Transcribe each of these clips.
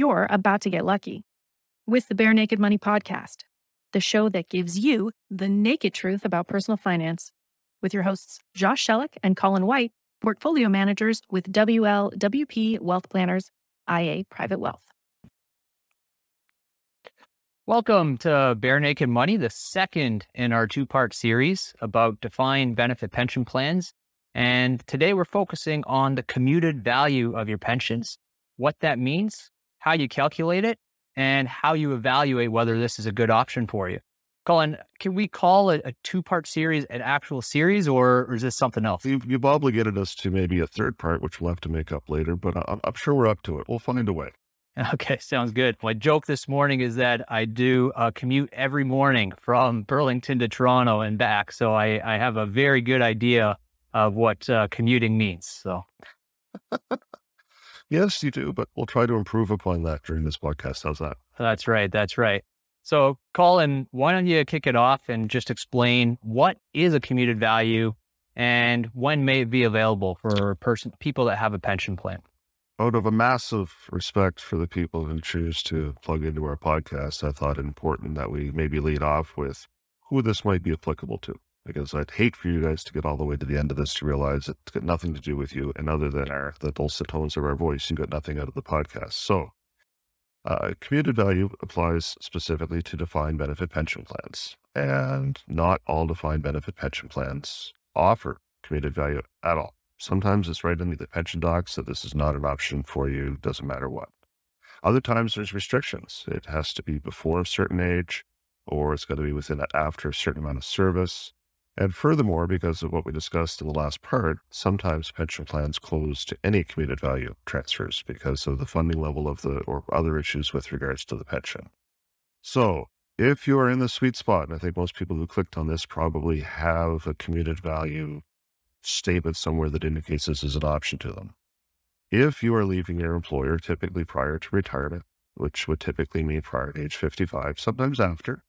you're about to get lucky with the Bare Naked Money Podcast, the show that gives you the naked truth about personal finance, with your hosts Josh Sheluk and Colin White, portfolio managers with WLWP Wealth Planners, IA Private Wealth. Welcome to Bare Naked Money, the second in our two part series about defined benefit pension plans. And today we're focusing on the commuted value of your pensions, what that means, how you calculate it, and how you evaluate whether this is a good option for you. Colin, can we call it a two part series an actual series or, or, is this something else? You've, you've, obligated us to maybe a third part, which we'll have to make up later, but I'm, I'm sure we're up to it. We'll find a way. Okay, sounds good. My joke this morning is that I do a commute every morning from Burlington to Toronto and back. So I, I have a very good idea of what uh, commuting means. So. yes, you do, but we'll try to improve upon that during this podcast. How's that? That's right. That's right. So, Colin, why don't you kick it off and just explain what is a commuted value and when may it be available for person people that have a pension plan? Out of a massive respect for the people who choose to plug into our podcast, I thought it important that we maybe lead off with who this might be applicable to because I'd hate for you guys to get all the way to the end of this to realize it's got nothing to do with you, and other than our the dulcet tones of our voice, you got nothing out of the podcast. So, uh, commuted value applies specifically to defined benefit pension plans, and not all defined benefit pension plans offer commuted value at all. Sometimes it's right in the pension docs that this is not an option for you, doesn't matter what. Other times there's restrictions. It has to be before a certain age, or it's got to be within after a certain amount of service. And furthermore, because of what we discussed in the last part, sometimes pension plans close to any commuted value transfers because of the funding level of the or other issues with regards to the pension. So, if you are in the sweet spot, and I think most people who clicked on this probably have a commuted value statement somewhere that indicates this is an option to them. If you are leaving your employer typically prior to retirement, which would typically mean prior to age 55, sometimes after,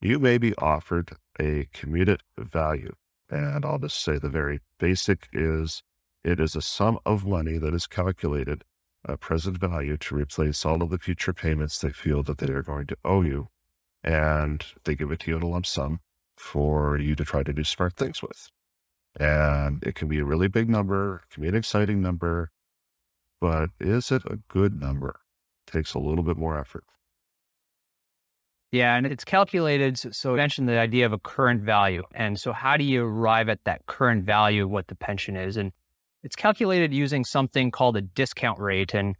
you may be offered a commuted value. And I'll just say the very basic is it is a sum of money that is calculated a present value to replace all of the future payments they feel that they are going to owe you. And they give it to you in a lump sum for you to try to do smart things with. And it can be a really big number, can be an exciting number, but is it a good number? It takes a little bit more effort. Yeah, and it's calculated. So I mentioned the idea of a current value. And so how do you arrive at that current value of what the pension is? And it's calculated using something called a discount rate. And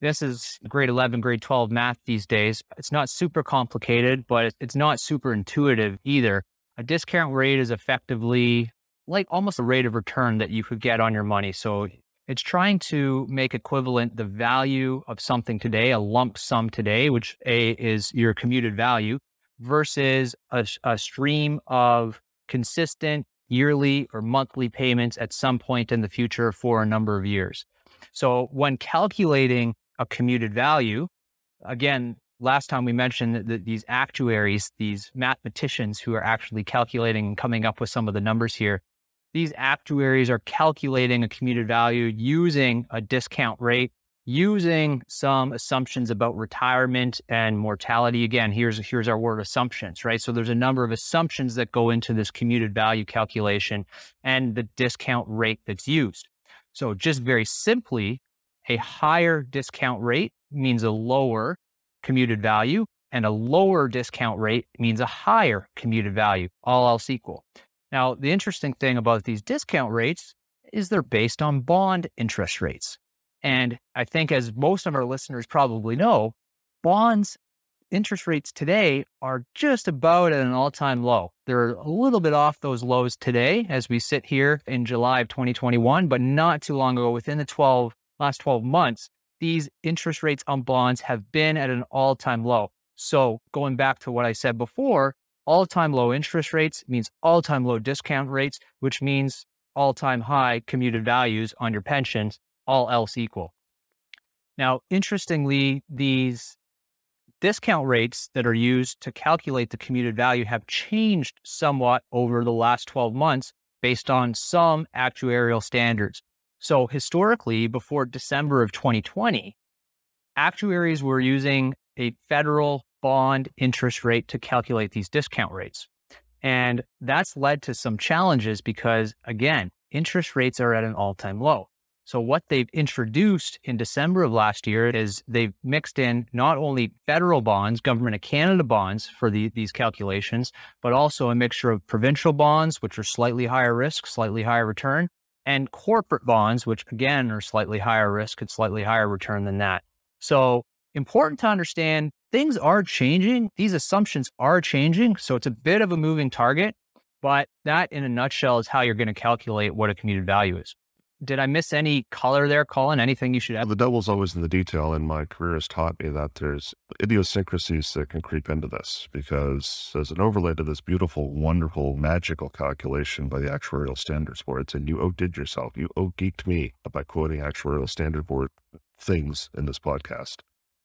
this is grade 11, grade 12 math these days. It's not super complicated, but it's not super intuitive either. A discount rate is effectively like almost a rate of return that you could get on your money. So it's trying to make equivalent the value of something today, a lump sum today, which A is your commuted value, versus a, a stream of consistent yearly or monthly payments at some point in the future for a number of years. So when calculating a commuted value, again, last time we mentioned that, that these actuaries, these mathematicians who are actually calculating and coming up with some of the numbers here, these actuaries are calculating a commuted value using a discount rate, using some assumptions about retirement and mortality. Again, here's, here's our word assumptions, right? So there's a number of assumptions that go into this commuted value calculation and the discount rate that's used. So just very simply, a higher discount rate means a lower commuted value and a lower discount rate means a higher commuted value, all else equal. Now, the interesting thing about these discount rates is they're based on bond interest rates. And I think, as most of our listeners probably know, bonds interest rates today are just about at an all time low. They're a little bit off those lows today as we sit here in July of 2021, but not too long ago, within the 12 last 12 months, these interest rates on bonds have been at an all time low. So, going back to what I said before, all time low interest rates means all time low discount rates, which means all time high commuted values on your pensions, all else equal. Now, interestingly, these discount rates that are used to calculate the commuted value have changed somewhat over the last 12 months based on some actuarial standards. So, historically, before December of 2020, actuaries were using a federal bond interest rate to calculate these discount rates. And that's led to some challenges because, again, interest rates are at an all time low. So, what they've introduced in December of last year is they've mixed in not only federal bonds, Government of Canada bonds for the, these calculations, but also a mixture of provincial bonds, which are slightly higher risk, slightly higher return, and corporate bonds, which again are slightly higher risk and slightly higher return than that. So, important to understand things are changing. These assumptions are changing. So, it's a bit of a moving target, but that in a nutshell is how you're going to calculate what a commuted value is. Did I miss any color there, Colin? Anything you should add? The devil's always in the detail, and my career has taught me that there's idiosyncrasies that can creep into this because as an overlay to this beautiful, wonderful, magical calculation by the Actuarial Standards Board, and you outdid yourself. You outgeeked me by quoting Actuarial Standard Board things in this podcast.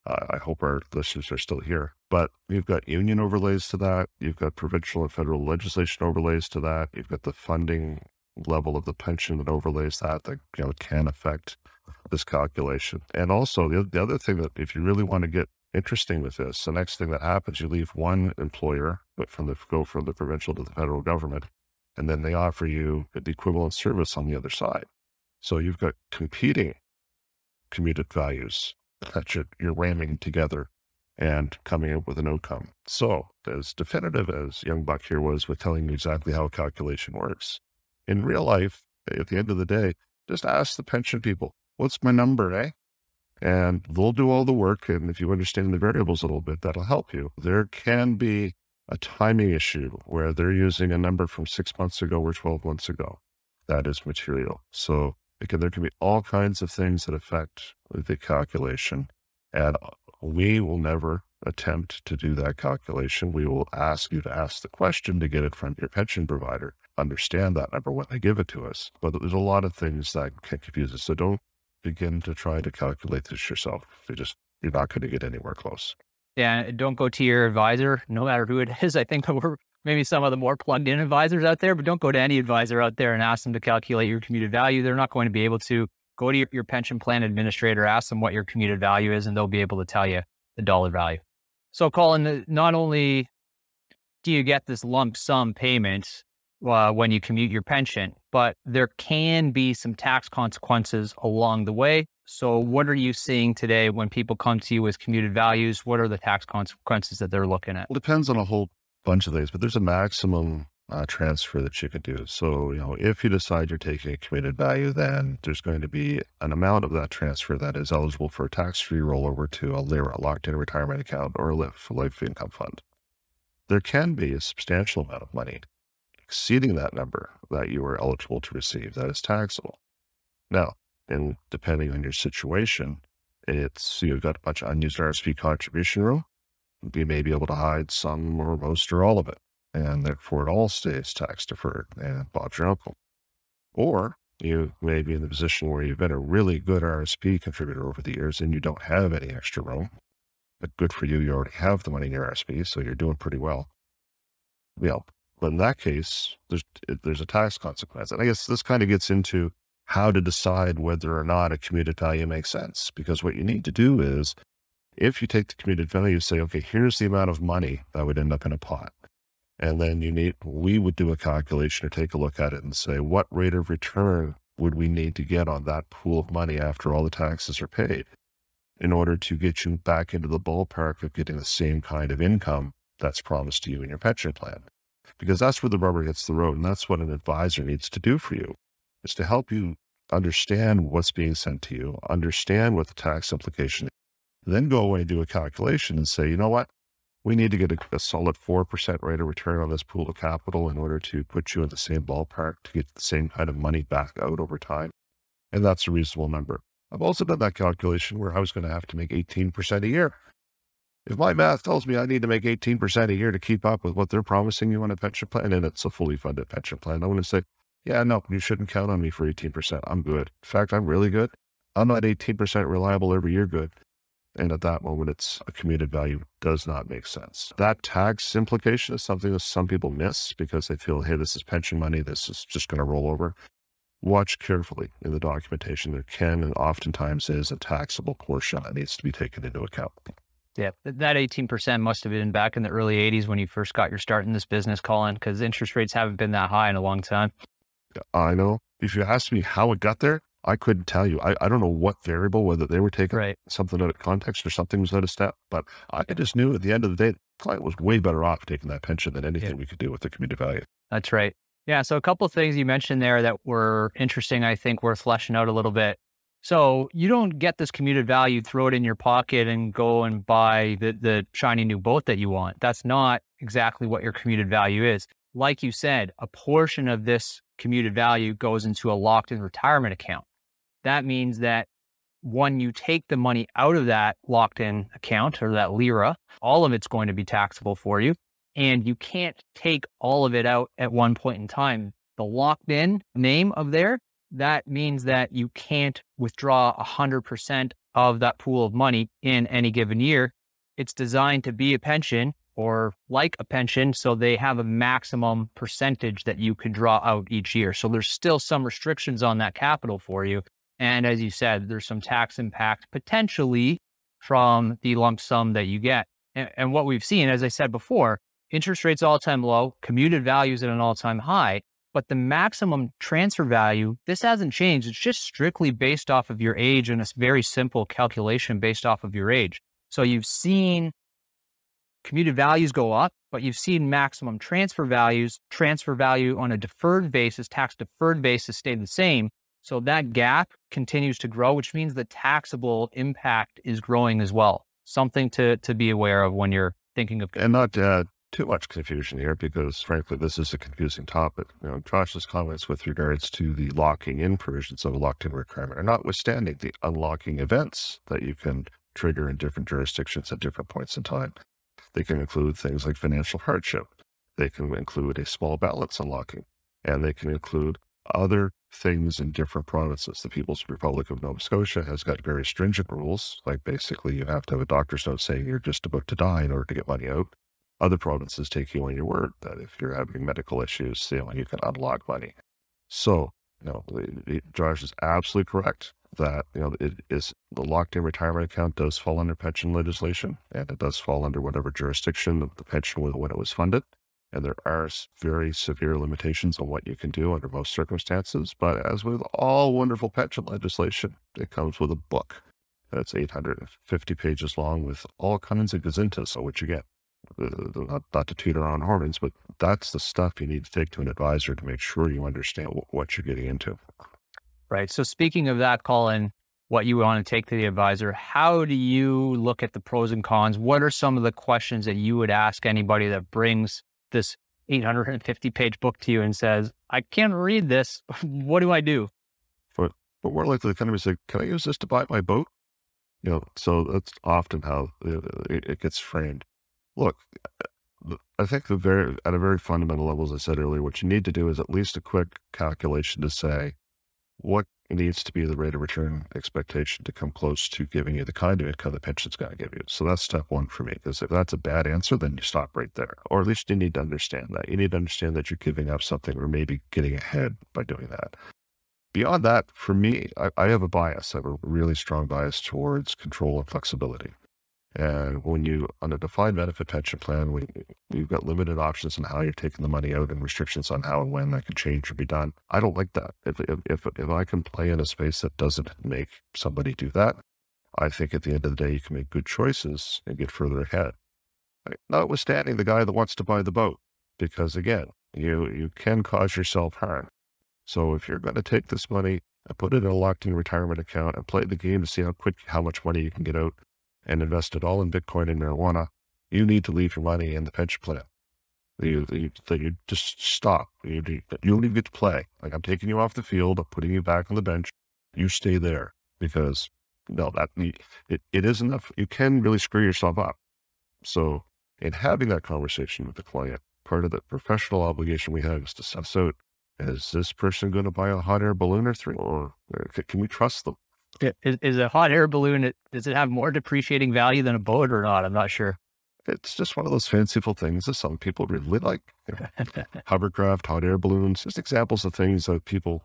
Uh, I hope our listeners are still here. But you've got union overlays to that. You've got provincial and federal legislation overlays to that. You've got the funding level of the pension that overlays that that you know can affect this calculation. And also the, the other thing that if you really want to get interesting with this, the next thing that happens, you leave one employer, but from the go from the provincial to the federal government, and then they offer you the equivalent service on the other side. So you've got competing commuted values that you're, you're ramming together and coming up with an outcome. So, as definitive as Young Buck here was with telling you exactly how a calculation works, in real life, at the end of the day, just ask the pension people, what's my number, eh? And they'll do all the work. And if you understand the variables a little bit, that'll help you. There can be a timing issue where they're using a number from six months ago or 12 months ago. That is material. So can, there can be all kinds of things that affect the calculation. And we will never attempt to do that calculation. We will ask you to ask the question to get it from your pension provider understand that number when they give it to us. But there's a lot of things that can confuse us. So don't begin to try to calculate this yourself. You just you're not going to get anywhere close. Yeah, don't go to your advisor, no matter who it is. I think we're maybe some of the more plugged in advisors out there, but don't go to any advisor out there and ask them to calculate your commuted value. They're not going to be able to. Go to your, your pension plan administrator, ask them what your commuted value is, and they'll be able to tell you the dollar value. So, Colin, not only do you get this lump sum payment uh, when you commute your pension, but there can be some tax consequences along the way. So, what are you seeing today when people come to you with commuted values? What are the tax consequences that they're looking at? Well, it depends on a whole bunch of things, but there's a maximum uh, transfer that you could do. So, you know, if you decide you're taking a commuted value, then there's going to be an amount of that transfer that is eligible for a tax free rollover to a LIRA, locked in retirement account, or a LIF, life income fund. There can be a substantial amount of money exceeding that number that you are eligible to receive that is taxable. Now, and depending on your situation, it's you've got a bunch of unused RSP contribution room. You may be able to hide some or most or all of it, and therefore it all stays tax deferred and Bob's your uncle. Or you may be in the position where you've been a really good RSP contributor over the years and you don't have any extra room. But good for you, you already have the money in your RSP, so you're doing pretty well. Know, but in that case, there's eh, there's a tax consequence. And I guess this kind of gets into how to decide whether or not a commuted value makes sense. Because what you need to do is, if you take the commuted value, you say, okay, here's the amount of money that would end up in a pot. And then you need, we would do a calculation or take a look at it and say, what rate of return would we need to get on that pool of money after all the taxes are paid in order to get you back into the ballpark of getting the same kind of income that's promised to you in your pension plan? because that's where the rubber hits the road. And that's what an advisor needs to do for you is to help you understand what's being sent to you, understand what the tax implication is, then go away and do a calculation and say, you know what? We need to get a, a solid 4% rate of return on this pool of capital in order to put you in the same ballpark to get the same kind of money back out over time. And that's a reasonable number. I've also done that calculation where I was going to have to make 18% a year. If my math tells me I need to make 18% a year to keep up with what they're promising you on a pension plan, and it's a fully funded pension plan, I'm going to say, yeah, no, you shouldn't count on me for 18%. I'm good. In fact, I'm really good. I'm not 18% reliable every year good. And at that moment, it's a commuted value does not make sense. That tax implication is something that some people miss because they feel, hey, this is pension money. This is just going to roll over. watch carefully in the documentation. There can and oftentimes is a taxable portion that needs to be taken into account. Yeah, that 18% must have been back in the early 80s when you first got your start in this business, Colin, because interest rates haven't been that high in a long time. I know. If you ask me how it got there, I couldn't tell you. I, I don't know what variable, whether they were taking right. something out of context or something was out of step, but I just knew at the end of the day, the client was way better off taking that pension than anything yeah. we could do with the commuted value. That's right. Yeah. So a couple of things you mentioned there that were interesting, I think worth fleshing out a little bit. So you don't get this commuted value, throw it in your pocket and go and buy the, the shiny new boat that you want. That's not exactly what your commuted value is. Like you said, a portion of this commuted value goes into a locked in retirement account. That means that when you take the money out of that locked in account or that LIRA, all of it's going to be taxable for you. And you can't take all of it out at one point in time. The locked in name of there, that means that you can't withdraw 100% of that pool of money in any given year. It's designed to be a pension or like a pension. So they have a maximum percentage that you can draw out each year. So there's still some restrictions on that capital for you. And as you said, there's some tax impact potentially from the lump sum that you get. And, and what we've seen, as I said before, interest rates all time low, commuted values at an all time high, but the maximum transfer value, this hasn't changed. It's just strictly based off of your age and a very simple calculation based off of your age. So you've seen commuted values go up, but you've seen maximum transfer values, transfer value on a deferred basis, tax deferred basis stay the same. So that gap continues to grow, which means the taxable impact is growing as well. Something to to be aware of when you're thinking of and not uh, too much confusion here because frankly this is a confusing topic. You know, Josh's comments with regards to the locking in provisions of a locked in requirement are notwithstanding the unlocking events that you can trigger in different jurisdictions at different points in time. They can include things like financial hardship. They can include a small balance unlocking, and they can include other things in different provinces. The People's Republic of Nova Scotia has got very stringent rules, like basically you have to have a doctor's note saying you're just about to die in order to get money out. Other provinces take you on your word that if you're having medical issues, you know, you can unlock money. So, you know, Josh is absolutely correct that, you know, it is the locked in retirement account does fall under pension legislation and it does fall under whatever jurisdiction the pension was when it was funded. And there are very severe limitations on what you can do under most circumstances. But as with all wonderful pension legislation, it comes with a book that's 850 pages long with all kinds of gazintas on what you get. Uh, not, not to toot our own horns, but that's the stuff you need to take to an advisor to make sure you understand what you're getting into. Right. So speaking of that, Colin, what you want to take to the advisor, how do you look at the pros and cons? What are some of the questions that you would ask anybody that brings this 850 page book to you and says, I can't read this. what do I do? But, but more likely, the kind of say, can I use this to buy my boat? You know, so that's often how it gets framed. Look, I think the very at a very fundamental level, as I said earlier, what you need to do is at least a quick calculation to say what needs to be the rate of return expectation to come close to giving you the kind of income the pension's going to give you. So that's step one for me. Because if that's a bad answer, then you stop right there. Or at least you need to understand that. You need to understand that you're giving up something or maybe getting ahead by doing that. Beyond that, for me, I, I have a bias. I have a really strong bias towards control and flexibility. And when you, on a defined benefit pension plan, we, you've got limited options on how you're taking the money out and restrictions on how and when that can change or be done. I don't like that. If, if, if I can play in a space that doesn't make somebody do that, I think at the end of the day, you can make good choices and get further ahead. Notwithstanding the guy that wants to buy the boat, because again, you, you can cause yourself harm. So if you're going to take this money and put it in a locked in retirement account and play the game to see how quick, how much money you can get out, and invest it all in Bitcoin and marijuana, you need to leave your money in the pension plan. You, you, you just stop. You, you don't even get to play. Like I'm taking you off the field, I'm putting you back on the bench. You stay there because no, that it, it is enough. You can really screw yourself up. So in having that conversation with the client, part of the professional obligation we have is to suss out, is this person going to buy a hot air balloon or three, or can we trust them? Is, is a hot air balloon, does it have more depreciating value than a boat or not? I'm not sure. It's just one of those fanciful things that some people really like. You know, hovercraft, hot air balloons, just examples of things that people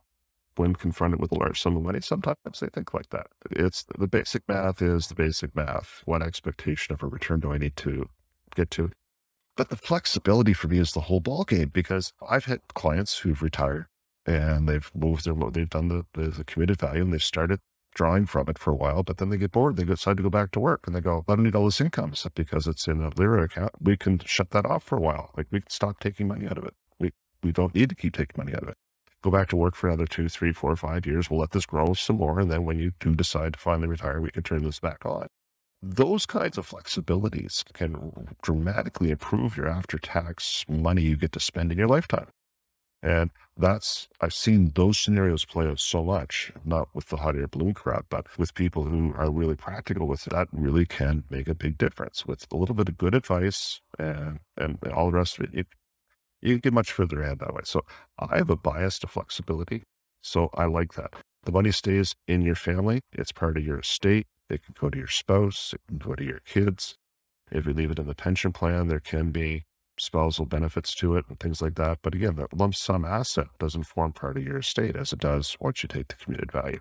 when confronted with a large sum of money, sometimes they think like that. It's the basic math is the basic math. What expectation of a return do I need to get to? But the flexibility for me is the whole ballgame because I've had clients who've retired and they've moved their, they've done the, the, the committed value and they've started drawing from it for a while, but then they get bored. They decide to go back to work and they go, I don't need all this income because it's in a LIRA account. We can shut that off for a while. Like we can stop taking money out of it. We, we don't need to keep taking money out of it. Go back to work for another two, three, four, five years. We'll let this grow some more. And then when you do decide to finally retire, we can turn this back on. Those kinds of flexibilities can dramatically improve your after tax money you get to spend in your lifetime. And that's, I've seen those scenarios play out so much, not with the hot air balloon crowd, but with people who are really practical with it. That really can make a big difference with a little bit of good advice and, and all the rest of it. You, can get much further ahead that way. So I have a bias to flexibility. So I like that. The money stays in your family. It's part of your estate. It can go to your spouse. It can go to your kids. If you leave it in the pension plan, there can be spousal benefits to it and things like that. But again, that lump sum asset doesn't form part of your estate as it does once you take the commuted value.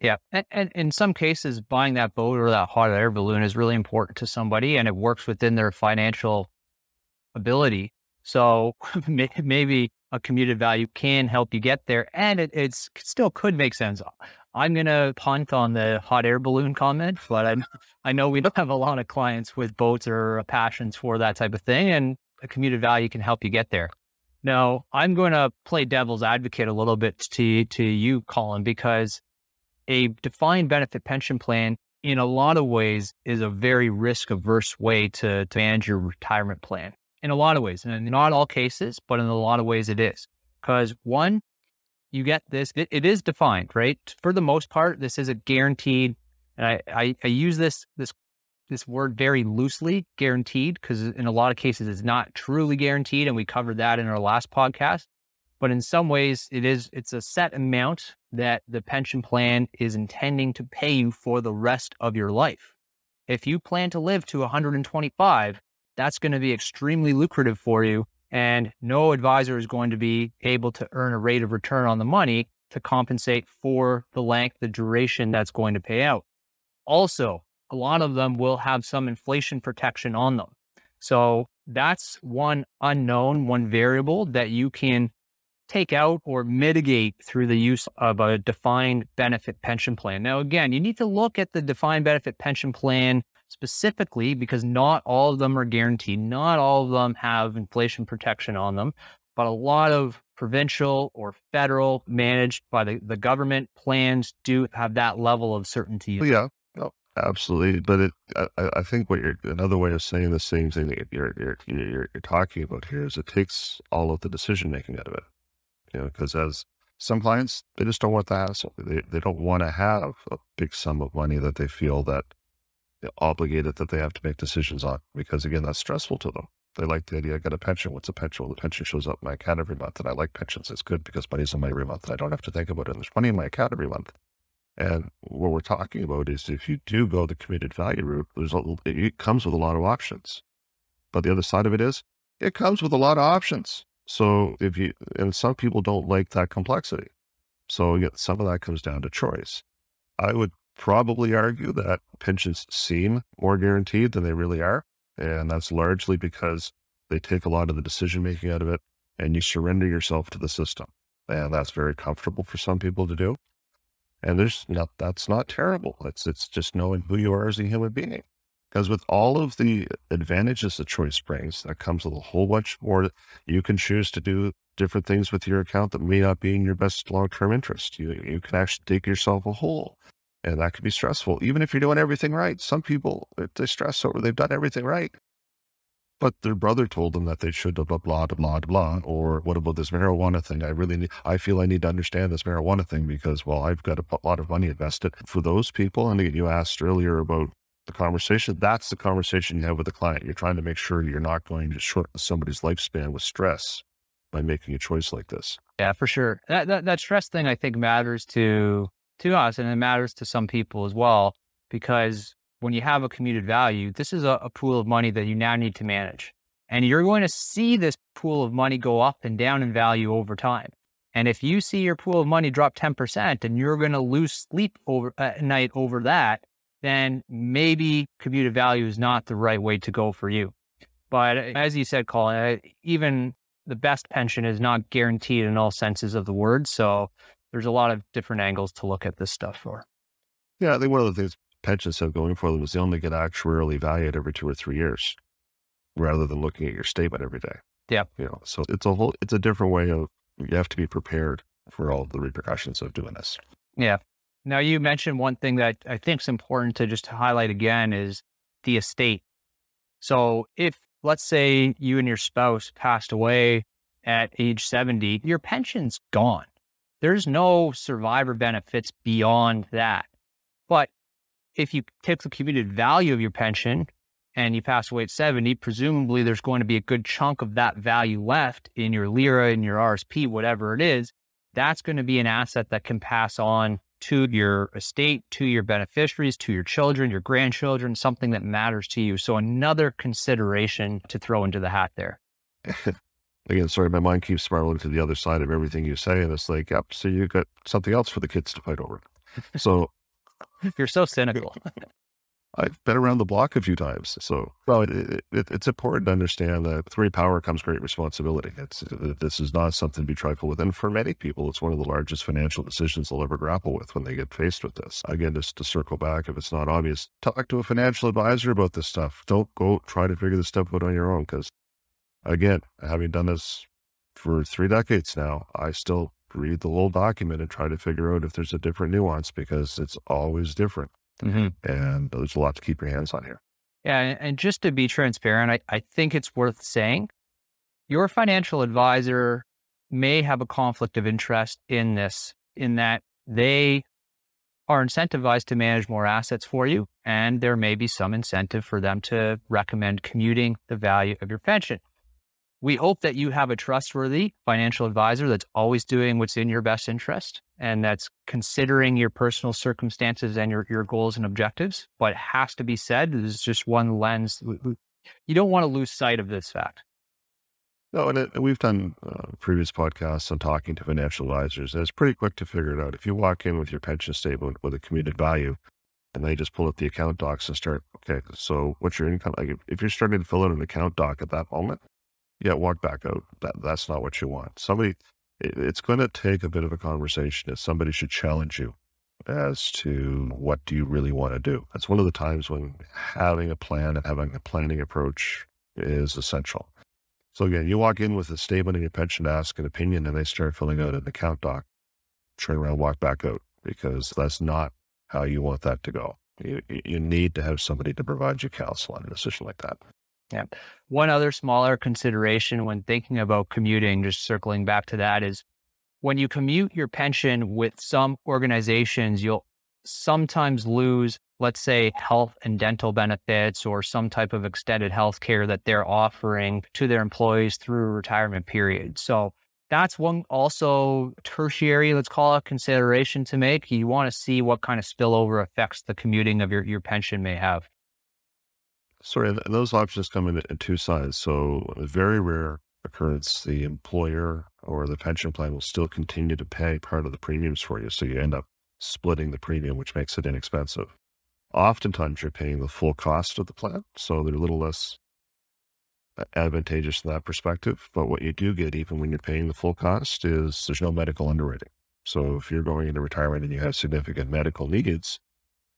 Yeah. And, and, in some cases, buying that boat or that hot air balloon is really important to somebody and it works within their financial ability. So maybe a commuted value can help you get there and it still could make sense. I'm going to punt on the hot air balloon comment, but I, I know we don't have a lot of clients with boats or uh, passions for that type of thing, and a commuted value can help you get there. Now, I'm going to play devil's advocate a little bit to, to you, Colin, because a defined benefit pension plan, in a lot of ways, is a very risk averse way to, to manage your retirement plan. In a lot of ways, and not all cases, but in a lot of ways, it is. Because one, you get this. It, it is defined, right? For the most part, this is a guaranteed. And I, I, I use this this this word very loosely, guaranteed, because in a lot of cases it's not truly guaranteed, and we covered that in our last podcast. But in some ways, it is it's a set amount that the pension plan is intending to pay you for the rest of your life. If you plan to live to 125, that's going to be extremely lucrative for you and no advisor is going to be able to earn a rate of return on the money to compensate for the length, the duration that's going to pay out. Also, a lot of them will have some inflation protection on them. So that's one unknown, one variable that you can take out or mitigate through the use of a defined benefit pension plan. Now, again, you need to look at the defined benefit pension plan specifically because not all of them are guaranteed. Not all of them have inflation protection on them, but a lot of provincial or federal managed by the, the government plans do have that level of certainty. Yeah, no, oh, absolutely. But it, I, I, think what you're, another way of saying the same thing that you're, you're, you're, you're talking about here is it takes all of the decision making out of it. You know, because as some clients, they just don't want the hassle. They, they don't want to have a big sum of money that they feel that obligated that they have to make decisions on because again that's stressful to them. They like the idea i got a pension. What's a pension? Well the pension shows up in my account every month and i like pensions. It's good because money's in my every month. I don't have to think about it. And there's money in my account every month. And what we're talking about is if you do go the committed value route there's a, it comes with a lot of options. But the other side of it is it comes with a lot of options. So if you and some people don't like that complexity. So again, some of that comes down to choice. I would probably argue that pensions seem more guaranteed than they really are. And that's largely because they take a lot of the decision making out of it and you surrender yourself to the system. And that's very comfortable for some people to do. And there's not, that's not terrible. It's, it's just knowing who you are as a human being. Because with all of the advantages that choice brings, that comes with a whole bunch more. You can choose to do different things with your account that may not be in your best long term interest. You, you can actually dig yourself a hole. And that can be stressful, even if you're doing everything right. Some people, they stress over they've done everything right. But their brother told them that they should blah, blah, blah, blah, blah. Or what about this marijuana thing? I really need, I feel I need to understand this marijuana thing because, well, I've got a lot of money invested. For those people, and you asked earlier about the conversation, that's the conversation you have with the client. You're trying to make sure you're not going to shorten somebody's lifespan with stress by making a choice like this. Yeah, for sure. That, that, that stress thing, I think, matters to to us and it matters to some people as well because when you have a commuted value, this is a, a, pool of money that you now need to manage. And you're going to see this pool of money go up and down in value over time. And if you see your pool of money drop 10% and you're going to lose sleep over at night over that, then maybe commuted value is not the right way to go for you. But uh, as you said, Colin, even the best pension is not guaranteed in all senses of the word. So there's a lot of different angles to look at this stuff for. Yeah, I think one of the things pensions have going for them is they only get actuarially valued every two or three years rather than looking at your statement every day. Yeah. You know, so it's a whole, it's a different way of, you have to be prepared for all the repercussions of doing this. Yeah. Now you mentioned one thing that I think is important to just highlight again is the estate. So if let's say you and your spouse passed away at age 70, your pension's gone. There's no survivor benefits beyond that. But if you take the commuted value of your pension and you pass away at 70, presumably there's going to be a good chunk of that value left in your LIRA, in your RSP, whatever it is. That's going to be an asset that can pass on to your estate, to your beneficiaries, to your children, your grandchildren, something that matters to you. So another consideration to throw into the hat there. Again, sorry, my mind keeps spiraling to the other side of everything you say. And it's like, yep, so you've got something else for the kids to fight over. So you're so cynical. I've been around the block a few times. So, well, it, it, it's important to understand that with great power comes great responsibility. It's, uh, this is not something to be trifled with. And for many people, it's one of the largest financial decisions they'll ever grapple with when they get faced with this. Again, just to circle back, if it's not obvious, talk to a financial advisor about this stuff. Don't go try to figure this stuff out on your own. Because again, having done this for three decades now, I still read the whole document and try to figure out if there's a different nuance because it's always different. Mm-hmm. And there's a lot to keep your hands on here. Yeah. And just to be transparent, I, I think it's worth saying your financial advisor may have a conflict of interest in this, in that they are incentivized to manage more assets for you. And there may be some incentive for them to recommend commuting the value of your pension. We hope that you have a trustworthy financial advisor that's always doing what's in your best interest and that's considering your personal circumstances and your, your goals and objectives. But it has to be said, there's just one lens. You don't want to lose sight of this fact. No, and it, we've done uh, previous podcasts on talking to financial advisors, and it's pretty quick to figure it out. If you walk in with your pension statement with a commuted value, and they just pull up the account docs and start, okay, so what's your income? Like if, if you're starting to fill out an account doc at that moment, yeah, walk back out. That that's not what you want. Somebody, it, it's going to take a bit of a conversation. If somebody should challenge you as to what do you really want to do. That's one of the times when having a plan and having a planning approach is essential. So again, you walk in with a statement in your pension ask an opinion, and they start filling out an account doc. Turn around, walk back out because that's not how you want that to go. You, you need to have somebody to provide you counsel on a decision like that. Yeah. One other smaller consideration when thinking about commuting, just circling back to that, is when you commute your pension with some organizations, you'll sometimes lose, let's say, health and dental benefits or some type of extended health care that they're offering to their employees through retirement period. So that's one also tertiary, let's call it consideration to make. You want to see what kind of spillover effects the commuting of your, your pension may have. Sorry, those options come in, in two sides. So, a very rare occurrence, the employer or the pension plan will still continue to pay part of the premiums for you. So, you end up splitting the premium, which makes it inexpensive. Oftentimes, you're paying the full cost of the plan. So, they're a little less advantageous from that perspective. But what you do get, even when you're paying the full cost, is there's no medical underwriting. So, if you're going into retirement and you have significant medical needs,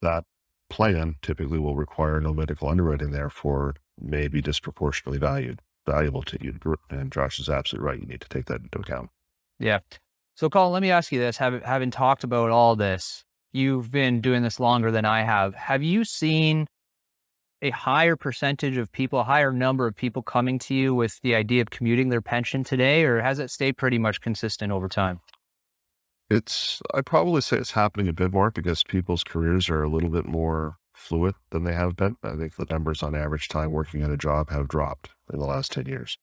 that plan typically will require no medical underwriting, therefore may be disproportionately valued, valuable to you. And Josh is absolutely right. You need to take that into account. Yeah. So, Colin, let me ask you this: having, having talked about all this, you've been doing this longer than I have. Have you seen a higher percentage of people, a higher number of people coming to you with the idea of commuting their pension today, or has it stayed pretty much consistent over time? It's, I'd probably say it's happening a bit more because people's careers are a little bit more fluid than they have been. I think the numbers on average time working at a job have dropped in the last 10 years.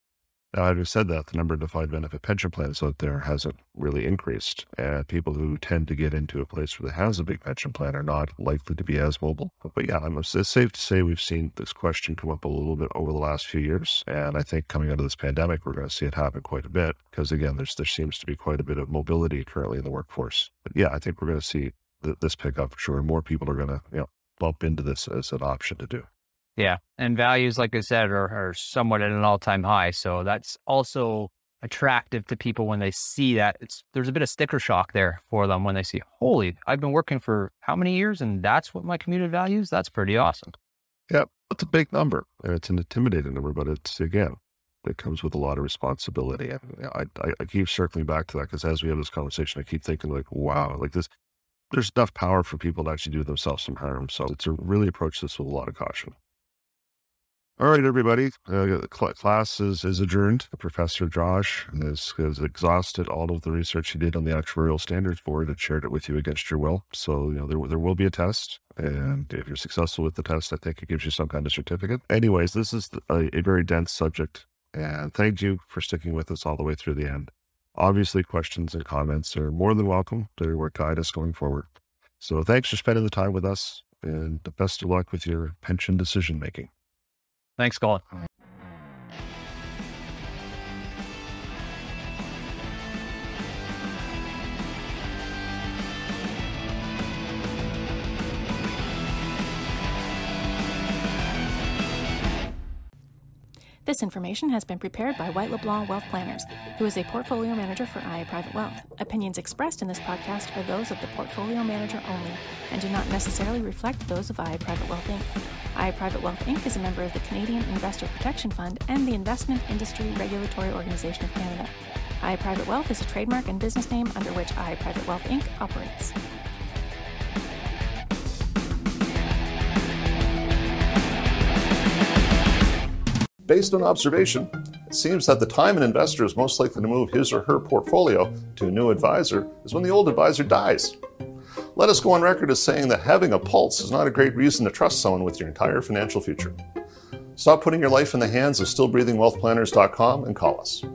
Now, having said that, the number of defined benefit pension plans out there hasn't really increased. And people who tend to get into a place where they has a big pension plan are not likely to be as mobile. But, yeah, it's safe to say we've seen this question come up a little bit over the last few years. And I think coming out of this pandemic, we're going to see it happen quite a bit because, again, there's, there seems to be quite a bit of mobility currently in the workforce. But yeah, I think we're going to see th- this pick up for sure. More people are going to, you know, bump into this as an option to do. Yeah. And values, like I said, are, are somewhat at an all time high. So that's also attractive to people when they see that. It's there's a bit of sticker shock there for them when they see, holy, I've been working for how many years and that's what my commuted values? That's pretty awesome. Yeah, it's a big number. It's an intimidating number, but it's again, it comes with a lot of responsibility. I, I, I keep circling back to that because as we have this conversation, I keep thinking like, wow, like this, there's enough power for people to actually do themselves some harm. So it's to really approach this with a lot of caution. All right, everybody. Uh, cl- class is, is adjourned. Professor Josh has, has exhausted all of the research he did on the Actuarial Standards Board and shared it with you against your will. So, you know, there, there will be a test. And if you're successful with the test, I think it gives you some kind of certificate. Anyways, this is a, a very dense subject. And thank you for sticking with us all the way through the end. Obviously, questions and comments are more than welcome. They will guide us going forward. So thanks for spending the time with us and the best of luck with your pension decision making. Thanks, Colin. This information has been prepared by White LeBlanc Wealth Planners, who is a portfolio manager for IA Private Wealth. Opinions expressed in this podcast are those of the portfolio manager only and do not necessarily reflect those of IA Private Wealth Inc. IA Private Wealth Inc. is a member of the Canadian Investor Protection Fund and the Investment Industry Regulatory Organization of Canada. IA Private Wealth is a trademark and business name under which IA Private Wealth Inc. operates. Based on observation, it seems that the time an investor is most likely to move his or her portfolio to a new advisor is when the old advisor dies. Let us go on record as saying that having a pulse is not a great reason to trust someone with your entire financial future. Stop putting your life in the hands of stillbreathingwealthplanners.com and call us.